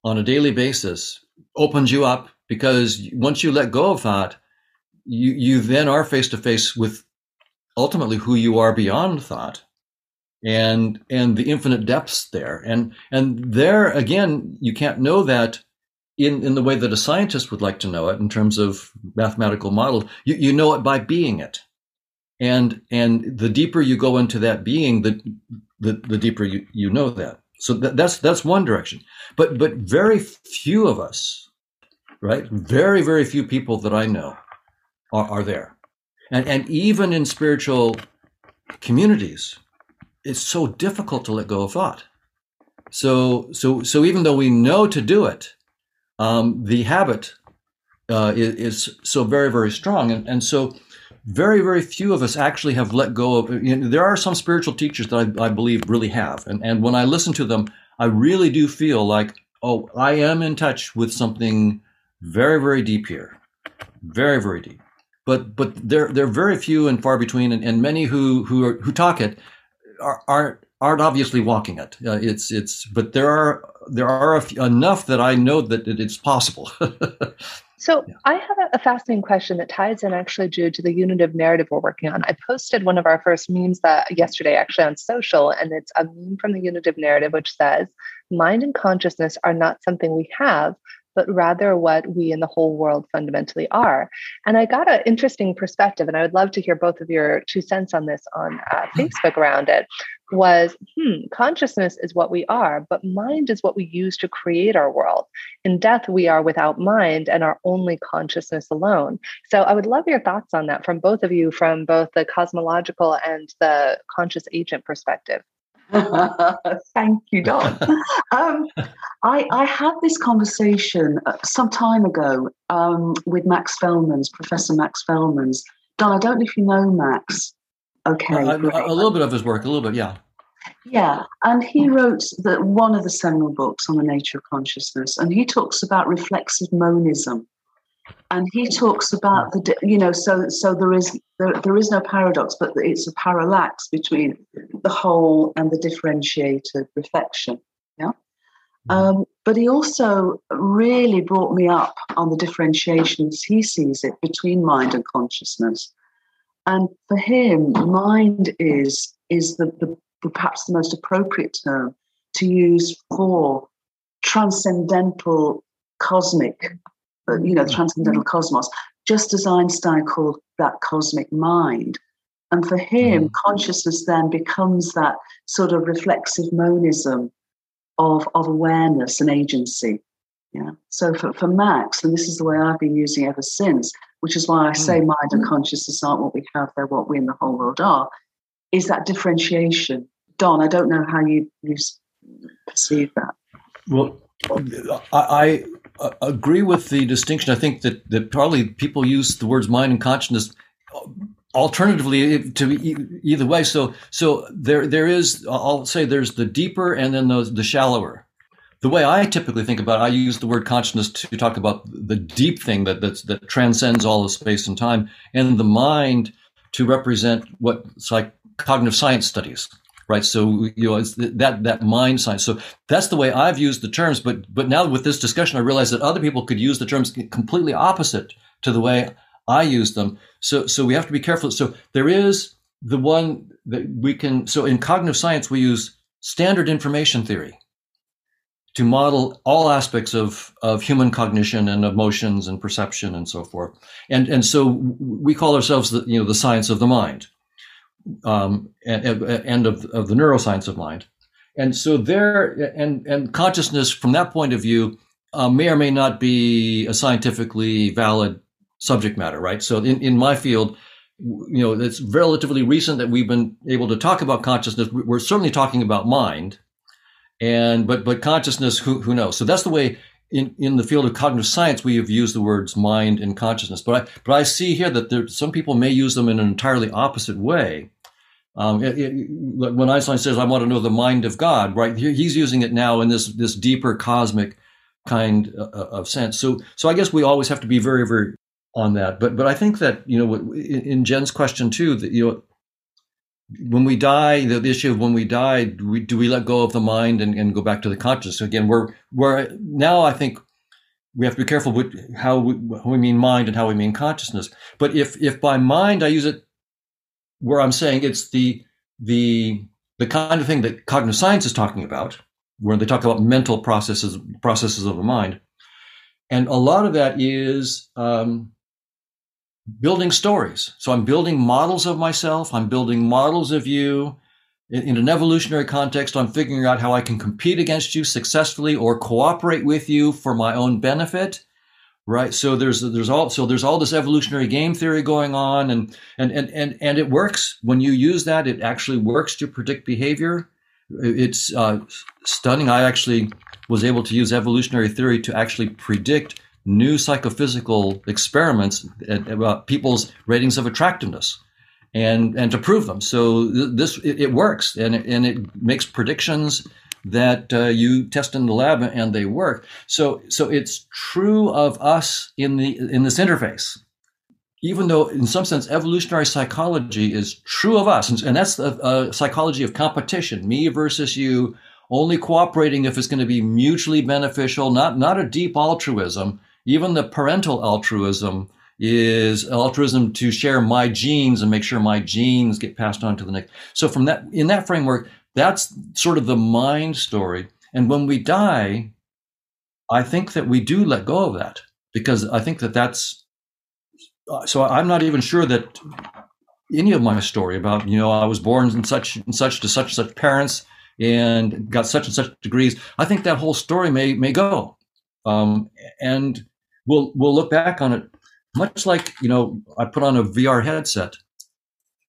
Speaker 3: on a daily basis opens you up because once you let go of thought, you you then are face to face with ultimately who you are beyond thought and and the infinite depths there. And and there again you can't know that in, in the way that a scientist would like to know it in terms of mathematical model, you, you know it by being it. and and the deeper you go into that being, the the, the deeper you, you know that. So that, that's that's one direction. But but very few of us, right? Very very few people that I know are, are there, and and even in spiritual communities, it's so difficult to let go of thought. So so so even though we know to do it, um, the habit uh, is, is, so very very strong, and and so very very few of us actually have let go of you know, there are some spiritual teachers that I, I, believe really have. And, and when i listen to them i really do feel like oh i am in touch with something very very deep here. Very very deep. But but they're they're very few and far between and, and many who who are, who talk it are, aren't aren't obviously walking it. Uh, it's it's but there are there are enough that i know that it's possible *laughs*
Speaker 1: So yeah. I have a, a, fascinating question that ties in actually due to the unitive narrative we're working on. I posted one of our first memes that yesterday actually on social, and it's a meme from the unitive narrative which says, mind and consciousness are not something we have, but rather what we in the whole world fundamentally are. And I got an interesting perspective, and I would love to hear both of your two cents on this on uh, hmm. Facebook around it. Was hmm, consciousness is what we are, but mind is what we use to create our world. In death, we are without mind and are only consciousness alone. So I would love your thoughts on that from both of you, from both the cosmological and the conscious agent perspective. *laughs*
Speaker 2: Thank you, Don. *laughs* um, I, I, had this conversation uh, some time ago um, with Max Velmans, Professor Max Velmans. Don, I don't know if you know Max. Okay,
Speaker 3: uh, a, a little bit of his work, a little bit, yeah.
Speaker 2: Yeah, and he wrote the, one of the seminal books on the nature of consciousness, and he talks about reflexive monism and he talks about the you know so so there is there, there is no paradox but it's a parallax between the whole and the differentiated reflection yeah mm-hmm. um, but he also really brought me up on the differentiation as he sees it between mind and consciousness and for him mind is is the, the, perhaps the most appropriate term to use for transcendental cosmic you know, the transcendental cosmos, just as Einstein called that cosmic mind. And for him, mm. consciousness then becomes that sort of reflexive monism of, of awareness and agency. Yeah. So for, for Max, and this is the way I've been using ever since, which is why I say mm. mind and consciousness aren't what we have, they're what we in the whole world are, is that differentiation. Don, I don't know how you, you perceive that.
Speaker 3: Well, I, I agree with the distinction. I think that, that probably people use the words mind and consciousness alternatively to either way. So so there there is I'll say there's the deeper and then the the shallower. The way I typically think about it, I use the word consciousness to talk about the deep thing that that transcends all of space and time, and the mind to represent what like cognitive science studies right? So you know, it's that that mind science. So that's the way I've used the terms. But but now with this discussion, I realize that other people could use the terms completely opposite to the way I use them. So so we have to be careful. So there is the one that we can. So in cognitive science, we use standard information theory to model all aspects of, of human cognition and emotions and perception and so forth. And and so we call ourselves the you know the science of the mind um, and, and of, of the neuroscience of mind. And so there, and, and consciousness from that point of view uh, may or may not be a scientifically valid subject matter, right? So in, in my field, you know, it's relatively recent that we've been able to talk about consciousness. We're certainly talking about mind, and but but consciousness, who who knows? So that's the way in, in the field of cognitive science we have used the words mind and consciousness. But I but I see here that there, some people may use them in an entirely opposite way. Um, it, it, when Einstein says, "I want to know the mind of God," right? He's using it now in this this deeper cosmic kind uh, uh, of sense. So, so I guess we always have to be very, very on that. But, but I think that you know, in Jen's question too, that you know, when we die, the, the issue of when we die, do we, do we let go of the mind and, and go back to the conscious? Again, we're we're now. I think we have to be careful with how we, how we mean mind and how we mean consciousness. But if if by mind I use it where I'm saying it's the the the kind of thing that cognitive science is talking about, where they talk about mental processes processes of the mind, and a lot of that is um, building stories. So I'm building models of myself. I'm building models of you. In, in, an evolutionary context, I'm figuring out how I can compete against you successfully or cooperate with you for my own benefit. Right. So there's there's all so there's all this evolutionary game theory going on and and and and, and it works. When you use that, it actually works to predict behavior. It's uh, stunning. I actually was able to use evolutionary theory to actually predict new psychophysical experiments about people's ratings of attractiveness and and to prove them. So this it, it works and it, and it makes predictions that uh, you test in the lab and they work. So so it's true of us in the in this interface. Even though, in some sense, evolutionary psychology is true of us, and, and that's a, a psychology of competition, me versus you, only cooperating if it's going to be mutually beneficial, not not a deep altruism, even the parental altruism is altruism to share my genes and make sure my genes get passed on to the next. So from that, in that framework, that's sort of the mind story. And when we die, I think that we do let go of that because I think that that's, so I'm not even sure that any of my story about, you know, I was born in such and such to such and such parents and got such and such degrees. I think that whole story may, may go. Um, and we'll we'll look back on it much like you know I put on a VR headset,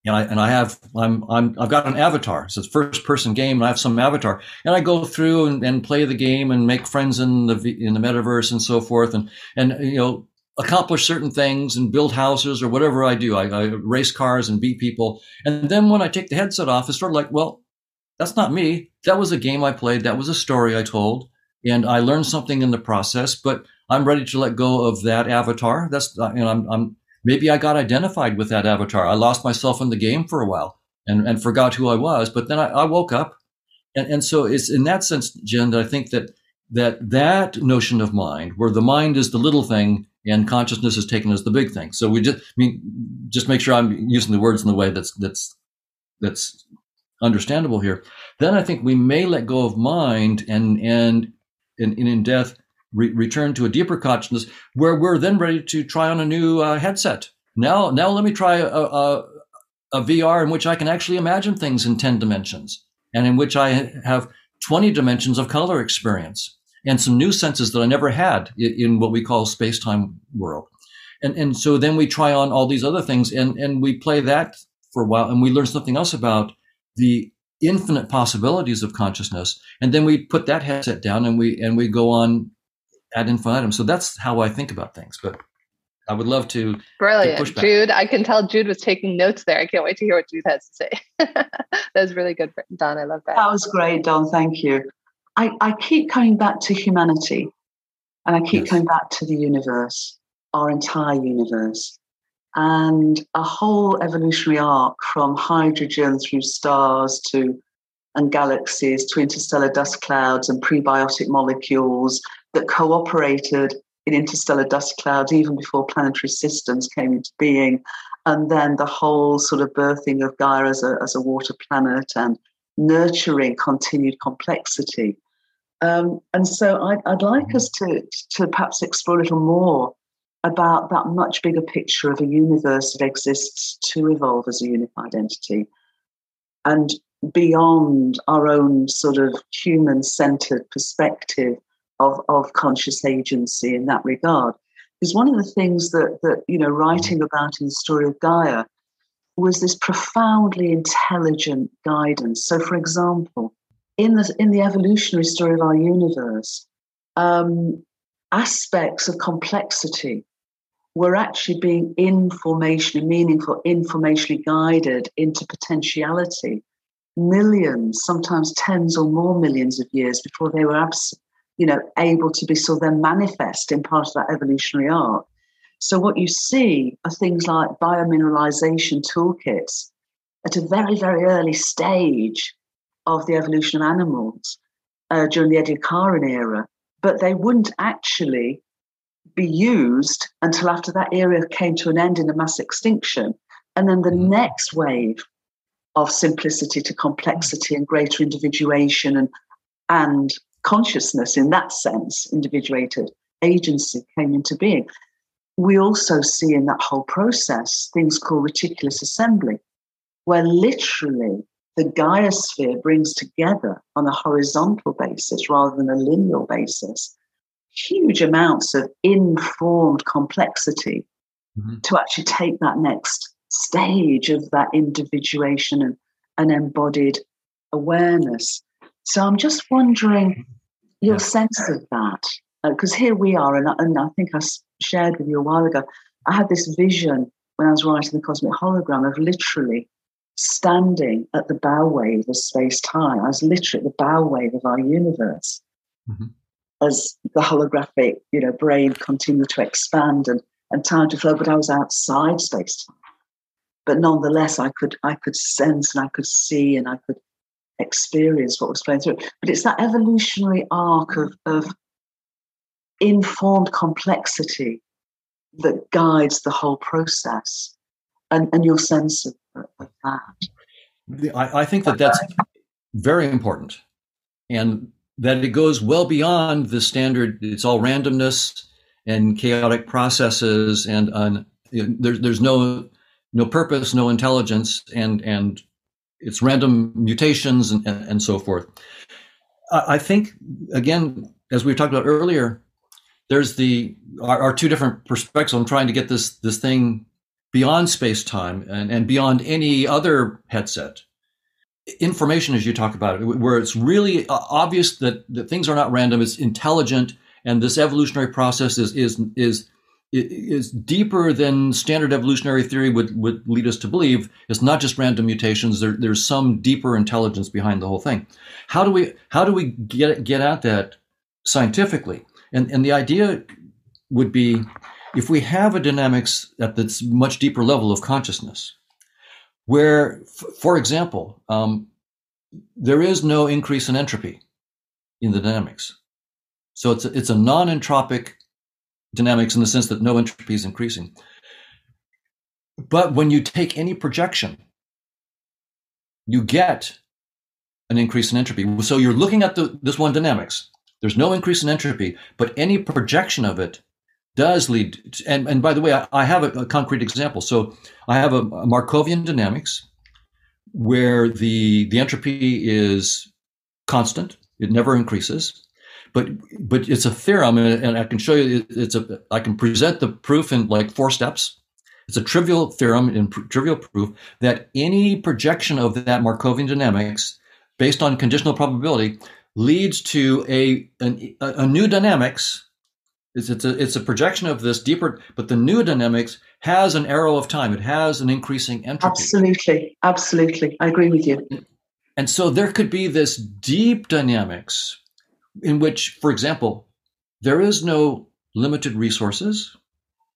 Speaker 3: and I and I have I'm I'm I've got an avatar. So it's a first person game, and I have some avatar, and I go through and, and play the game and make friends in the in the metaverse and so forth, and and you know accomplish certain things and build houses or whatever I do. I, I race cars and beat people, and then when I take the headset off, it's sort of like, well, that's not me. That was a game I played. That was a story I told, and I learned something in the process, but I'm ready to let go of that avatar. That's uh, you know, I'm, I'm maybe I got identified with that avatar. I lost myself in the game for a while and, and forgot who I was, but then I, I woke up. And, and so it's in that sense, Jen, that I think that that that notion of mind, where the mind is the little thing and consciousness is taken as the big thing. So we just I mean just make sure I'm using the words in the way that's that's that's understandable here. Then I think we may let go of mind and and and in death re- return to a deeper consciousness where we're then ready to try on a new uh, headset. Now, now let me try a, a, a VR in which I can actually imagine things in 10 dimensions and in which I have 20 dimensions of color experience and some new senses that I never had in, in what we call space-time world. And, and so then we try on all these other things and, and we play that for a while and we learn something else about the infinite possibilities of consciousness. And then we put that headset down and we, and we go on ad infinitum. So that's how I think about things. But I would love to.
Speaker 1: Brilliant. To Jude, I can tell Jude was taking notes there. I can't wait to hear what Jude has to say. *laughs* that was really good, Don. I love that.
Speaker 2: That was great, Don. Thank you. I, I keep coming back to humanity and I keep yes. coming back to the universe, our entire universe, and a whole evolutionary arc from hydrogen through stars to and galaxies to interstellar dust clouds and prebiotic molecules that cooperated in interstellar dust clouds even before planetary systems came into being. And then the whole sort of birthing of Gaia as a, as a water planet and nurturing continued complexity. Um, and so I'd, I'd like us to, to perhaps explore a little more about that much bigger picture of a universe that exists to evolve as a unified entity and beyond our own sort of human centered perspective of, of conscious agency in that regard. Because one of the things that, that, you know, writing about in the story of Gaia was this profoundly intelligent guidance. So, for example, in the, in the evolutionary story of our universe, um, aspects of complexity were actually being informationally meaningful, informationally guided into potentiality millions, sometimes tens or more millions of years before they were abs- you know, able to be so then manifest in part of that evolutionary arc. So what you see are things like biomineralization toolkits at a very, very early stage of the evolution of animals uh, during the Ediacaran era, but they wouldn't actually be used until after that era came to an end in a mass extinction. And then the mm-hmm. next wave of simplicity to complexity and greater individuation and, and consciousness in that sense, individuated agency came into being. we also see in that whole process things called reticulous assembly, where literally the Gaia sphere brings together on a horizontal basis rather than a linear basis huge amounts of informed complexity mm-hmm. to actually take that next stage of that individuation and an embodied awareness. So I'm just wondering your yeah. sense of that, because uh, here we are, and, and I think I shared with you a while ago. I had this vision when I was writing the cosmic hologram of literally standing at the bow wave of space time. I was literally at the bow wave of our universe. Mm-hmm. As the holographic, you know, brain continued to expand and, and time to flow, but I was outside space time. But nonetheless, I could I could sense and I could see and I could experience what was flowing through. But it's that evolutionary arc of, of informed complexity that guides the whole process and, and your sense of, of that.
Speaker 3: I, I think that that's very important and that it goes well beyond the standard, it's all randomness and chaotic processes and un, you know, there, there's no no purpose, no intelligence, and and it's random mutations and, and, and so forth. I, I, think again, as we talked about earlier, there's the our, our, two different perspectives on trying to get this this thing beyond space time and, and beyond any other headset. Information, as you talk about it, where it's really obvious that, that things are not random, it's intelligent, and this evolutionary process is is is is deeper than standard evolutionary theory would, would lead us to believe. It's not just random mutations. There, there's some deeper intelligence behind the whole thing. How do we how do we get get at that scientifically? And and the idea would be if we have a dynamics at this much deeper level of consciousness, where, f- for example, um, there is no increase in entropy in the dynamics. So it's a, it's a non-entropic dynamics in the sense that no entropy is increasing. But when you take any projection, you get an increase in entropy. So you're looking at the, this one dynamics. There's no increase in entropy, but any projection of it does lead. To, and, and by the way, I, I have a, a, concrete example. So I have a, a Markovian dynamics where the, the entropy is constant. It never increases but but it's a theorem, and, and I can show you. It's a I can present the proof in like four steps. It's a trivial theorem and pr- trivial proof that any projection of that Markovian dynamics based on conditional probability leads to a an, a, new dynamics. It's, it's a it's a projection of this deeper, but the new dynamics has an arrow of time. It has an increasing entropy.
Speaker 2: Absolutely, absolutely, I agree with you.
Speaker 3: And so there could be this deep dynamics in which, for example, there is no limited resources.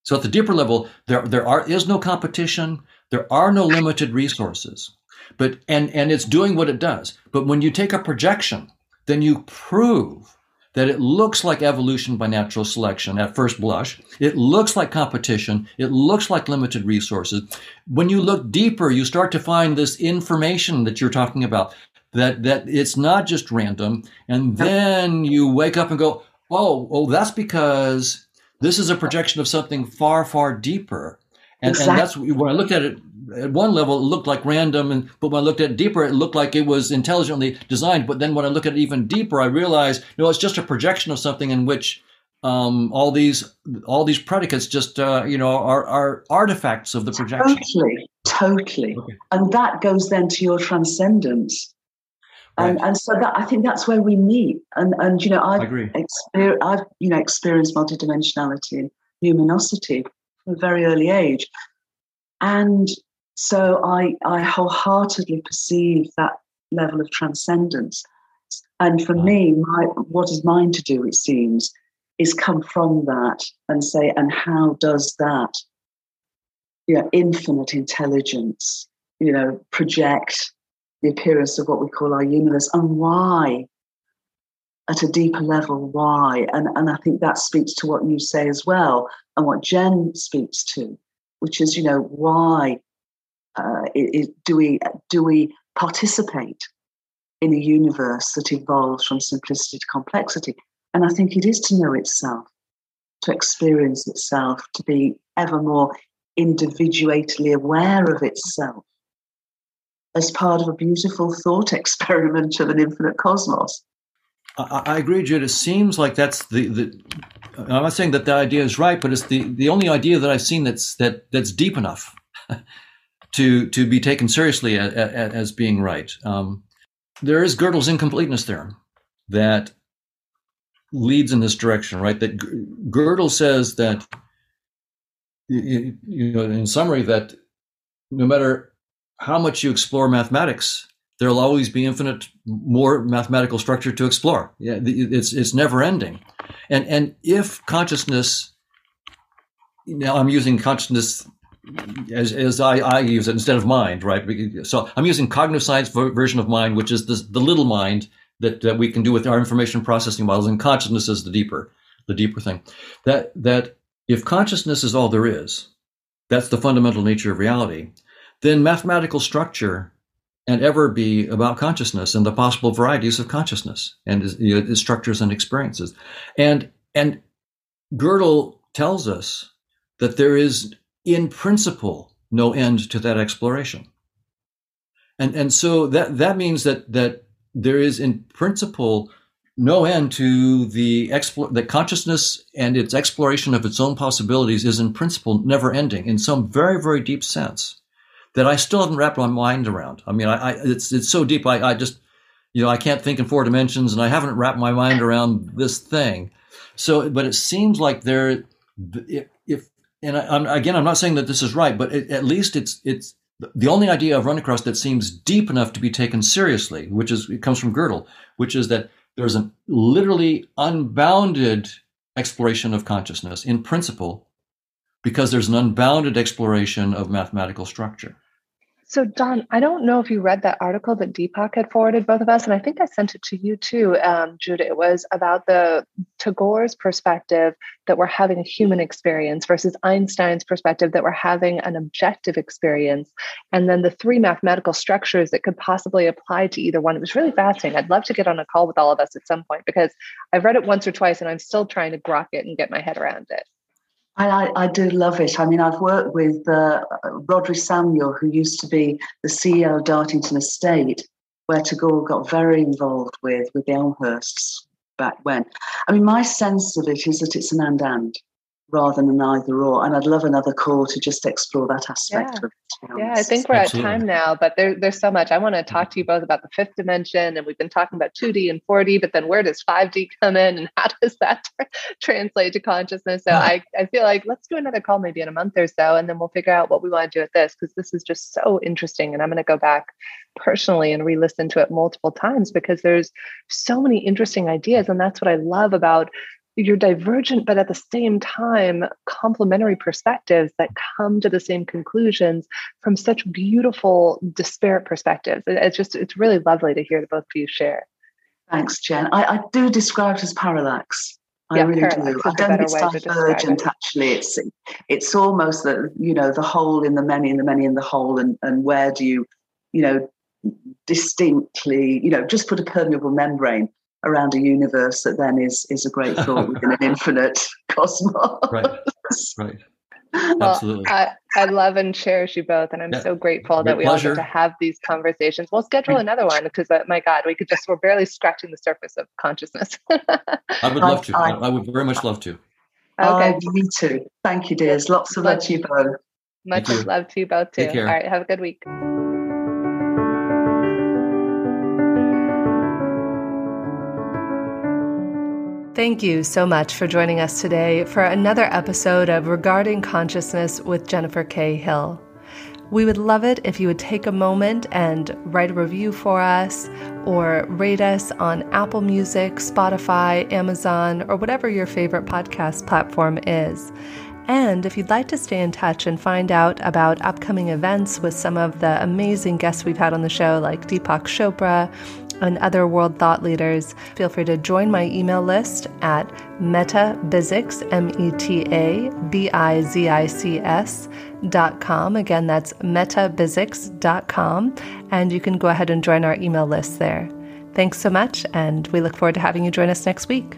Speaker 3: So at the deeper level, there, there are, is no competition. There are no limited resources. But, and, and it's doing what it does. But when you take a projection, then you prove that it looks like evolution by natural selection at first blush. It looks like competition. It looks like limited resources. When you look deeper, you start to find this information that you're talking about that that it's not just random. And then you wake up and go oh oh that's because this is a projection of something far far deeper. And, exactly. and that's when i looked at it at one level it looked like random. And but when i looked at it deeper it looked like it was intelligently designed. But then when i look at it even deeper i realize no it's just a projection of something in which um, all these all these predicates just uh, you know are, are artifacts of the projection.
Speaker 2: Totally totally. Okay. and that goes then to your transcendence right. and so that I think that's where we meet. And and you know I've exper- I've you know experienced multidimensionality and luminosity from a very early age, and so I I wholeheartedly perceive that level of transcendence. And for me, my what is mine to do, it seems, is come from that and say, and how does that, you know, infinite intelligence, you know, project the appearance of what we call our universe and why at a deeper level why. And, and i think that speaks to what you say as well and what jen speaks to which is you know why uh, it, it, do we do we participate in a universe that evolves from simplicity to complexity? And i think it is to know itself to experience itself, to be ever more individuately aware of itself as part of a beautiful thought *laughs* experiment of an infinite cosmos.
Speaker 3: I, I agree, Jude. It seems like that's the, the I'm not saying that the idea is right, but it's the, the only idea that I've seen that's that that's deep enough *laughs* to to be taken seriously as, as being right. Um, there is Gödel's incompleteness theorem that leads in this direction, right? That Gödel says that you know, in summary, that no matter how much you explore mathematics, there'll always be infinite more mathematical structure to explore. Yeah, it's it's never ending, and and if consciousness, now I'm using consciousness as as I, I use it instead of mind, right? So I'm using cognitive science version of mind, which is the the little mind that, that we can do with our information processing models, and consciousness is the deeper the deeper thing. That that if consciousness is all there is, that's the fundamental nature of reality. Then mathematical structure and ever be about consciousness and the possible varieties of consciousness and you know, structures and experiences. And and Gödel tells us that there is in principle no end to that exploration. And and so that that means that that there is in principle no end to the explore that consciousness and its exploration of its own possibilities is in principle never ending in some very very deep sense that I still haven't wrapped my mind around. I mean, I, I it's it's so deep. I, I just you know I can't think in four dimensions, and I haven't wrapped my mind around this thing. So, but it seems like there, if, if and I, am again, I'm not saying that this is right, but it, at least it's it's the only idea I've run across that seems deep enough to be taken seriously, which is it comes from Gödel, which is that there's a literally unbounded exploration of consciousness in principle because there's an unbounded exploration of mathematical structure.
Speaker 1: So, Don, I don't know if you read that article that Deepak had forwarded both of us, and I think I sent it to you too, um, Judah. It was about the Tagore's perspective that we're having a human experience versus Einstein's perspective that we're having an objective experience, and then the three mathematical structures that could possibly apply to either one. It was really fascinating. I'd love to get on a call with all of us at some point because I've read it once or twice, and I'm still trying to grok it and get my head around it.
Speaker 2: I, I, do love it. I mean, I've worked with uh, Samuel, who used to be the CEO of Dartington Estate, where Tagore got very involved with with the Elmhirsts back when. I mean, my sense of it is that it's an and and rather than an either or. And I'd love another call to just explore that aspect
Speaker 1: yeah.
Speaker 2: of it.
Speaker 1: Yeah, I think we're Absolutely. at time now, but there, there's so much. I want to talk to you both about the fifth dimension, and we've been talking about 2D and 4D, but then where does 5D come in, and how *laughs* does that translate to consciousness? So yeah. I, I feel like let's do another call maybe in a month or so, and then we'll figure out what we want to do with this because this is just so interesting. And I'm going to go back personally and re-listen to it multiple times because there's so many interesting ideas, and that's what I love about you're divergent, but at the same time, complementary perspectives that come to the same conclusions from such beautiful, disparate perspectives. It's just, it's really lovely to hear the both of you share.
Speaker 2: Thanks, Jen. I, I do describe it as parallax. I yeah, really do. I don't think it's divergent. It. Actually, it's it's almost the you know the whole in the many and the many in the whole, and and where do you you know distinctly you know just put a permeable membrane around a universe that then is is a great thought *laughs* within an infinite *laughs* cosmos.
Speaker 3: Right. Right.
Speaker 1: Well, Absolutely. I, I love and cherish you both, and I'm yeah. so grateful that we pleasure. all get to have these conversations. We'll schedule another one because, uh, my God, we could just we're barely scratching the surface of consciousness. *laughs*
Speaker 3: I would love to. I, I, would very much love to.
Speaker 2: Okay, uh, me too. Thank you, dears. Lots of love to you both.
Speaker 1: Much love to you both too. All right, have a good week. Thank you so much for joining us today for another episode of Regarding Consciousness with Jennifer K. Hill. We would love it if you would take a moment and write a review for us or rate us on Apple Music, Spotify, Amazon, or whatever your favorite podcast platform is. And if you'd like to stay in touch and find out about upcoming events with some of the amazing guests we've had on the show, like Deepak Chopra and other world thought leaders, feel free to join my email list at metabizics, M E T A B I Z I C S dot com. Again, that's metabizics dot com. And you can go ahead and join our email list there. Thanks so much, and we look forward to having you join us next week.